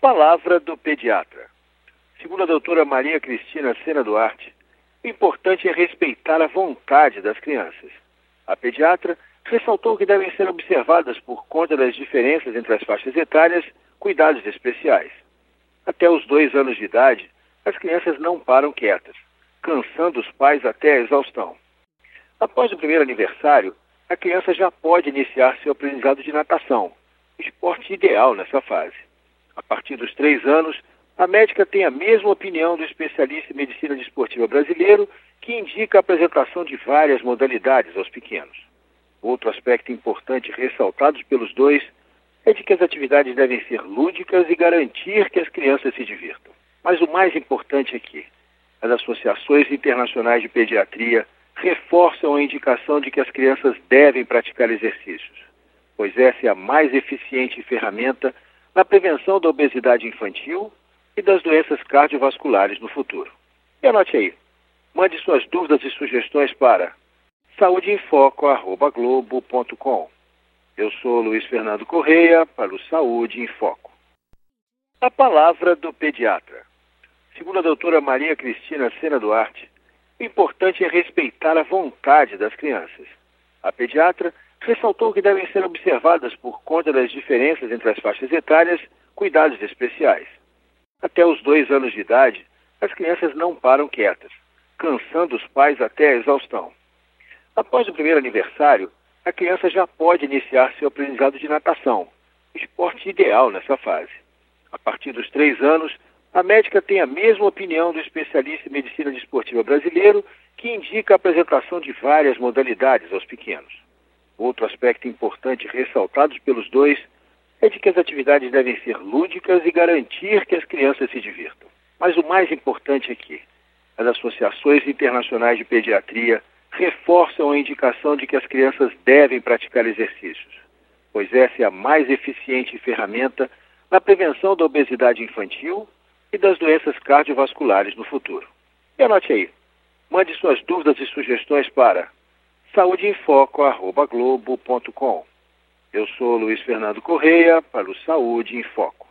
Palavra do pediatra. Segundo a doutora Maria Cristina Sena Duarte, o importante é respeitar a vontade das crianças. A pediatra ressaltou que devem ser observadas, por conta das diferenças entre as faixas etárias, cuidados especiais. Até os dois anos de idade, as crianças não param quietas, cansando os pais até a exaustão. Após o primeiro aniversário, a criança já pode iniciar seu aprendizado de natação, esporte ideal nessa fase. A partir dos três anos, a médica tem a mesma opinião do especialista em medicina desportiva brasileiro, que indica a apresentação de várias modalidades aos pequenos. Outro aspecto importante ressaltado pelos dois é de que as atividades devem ser lúdicas e garantir que as crianças se divirtam. Mas o mais importante aqui, as associações internacionais de pediatria reforçam a indicação de que as crianças devem praticar exercícios, pois essa é a mais eficiente ferramenta na prevenção da obesidade infantil e das doenças cardiovasculares no futuro. E anote aí. Mande suas dúvidas e sugestões para saudeinfoco.globo.com. Eu sou Luiz Fernando Correia para o Saúde em Foco. A palavra do pediatra. Segundo a doutora Maria Cristina Sena Duarte, o importante é respeitar a vontade das crianças. A pediatra ressaltou que devem ser observadas, por conta das diferenças entre as faixas etárias, cuidados especiais. Até os dois anos de idade, as crianças não param quietas, cansando os pais até a exaustão. Após o primeiro aniversário, a criança já pode iniciar seu aprendizado de natação, esporte ideal nessa fase. A partir dos três anos, a médica tem a mesma opinião do especialista em medicina desportiva brasileiro, que indica a apresentação de várias modalidades aos pequenos. Outro aspecto importante ressaltado pelos dois é de que as atividades devem ser lúdicas e garantir que as crianças se divirtam. Mas o mais importante aqui, as associações internacionais de pediatria reforçam a indicação de que as crianças devem praticar exercícios, pois essa é a mais eficiente ferramenta na prevenção da obesidade infantil e das doenças cardiovasculares no futuro. E anote aí. Mande suas dúvidas e sugestões para saudeinfoco.globo.com. Eu sou Luiz Fernando Correia para o Saúde em Foco.